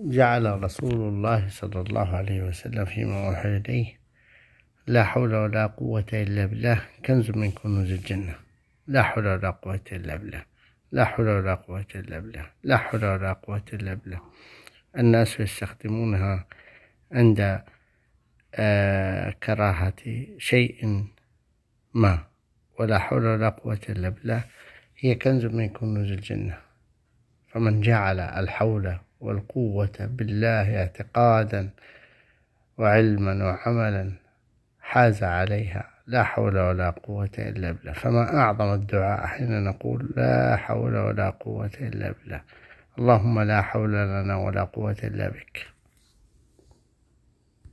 جعل رسول الله صلى الله عليه وسلم فيما أوحي إليه لا حول ولا قوة إلا بالله. كنز من كنوز الجنة. لا حول ولا قوة إلا بالله. لا حول ولا قوة إلا بالله. لا حول ولا قوة إلا بالله. الناس يستخدمونها عند آه كراهة شيء ما. ولا حول ولا قوة إلا بالله. هي كنز من كنوز الجنة. فمن جعل الحول والقوة بالله اعتقادا وعلما وعملا حاز عليها. لا حول ولا قوة إلا بالله. فما أعظم الدعاء حين نقول لا حول ولا قوة إلا بالله. اللهم لا حول لنا ولا قوة إلا بك.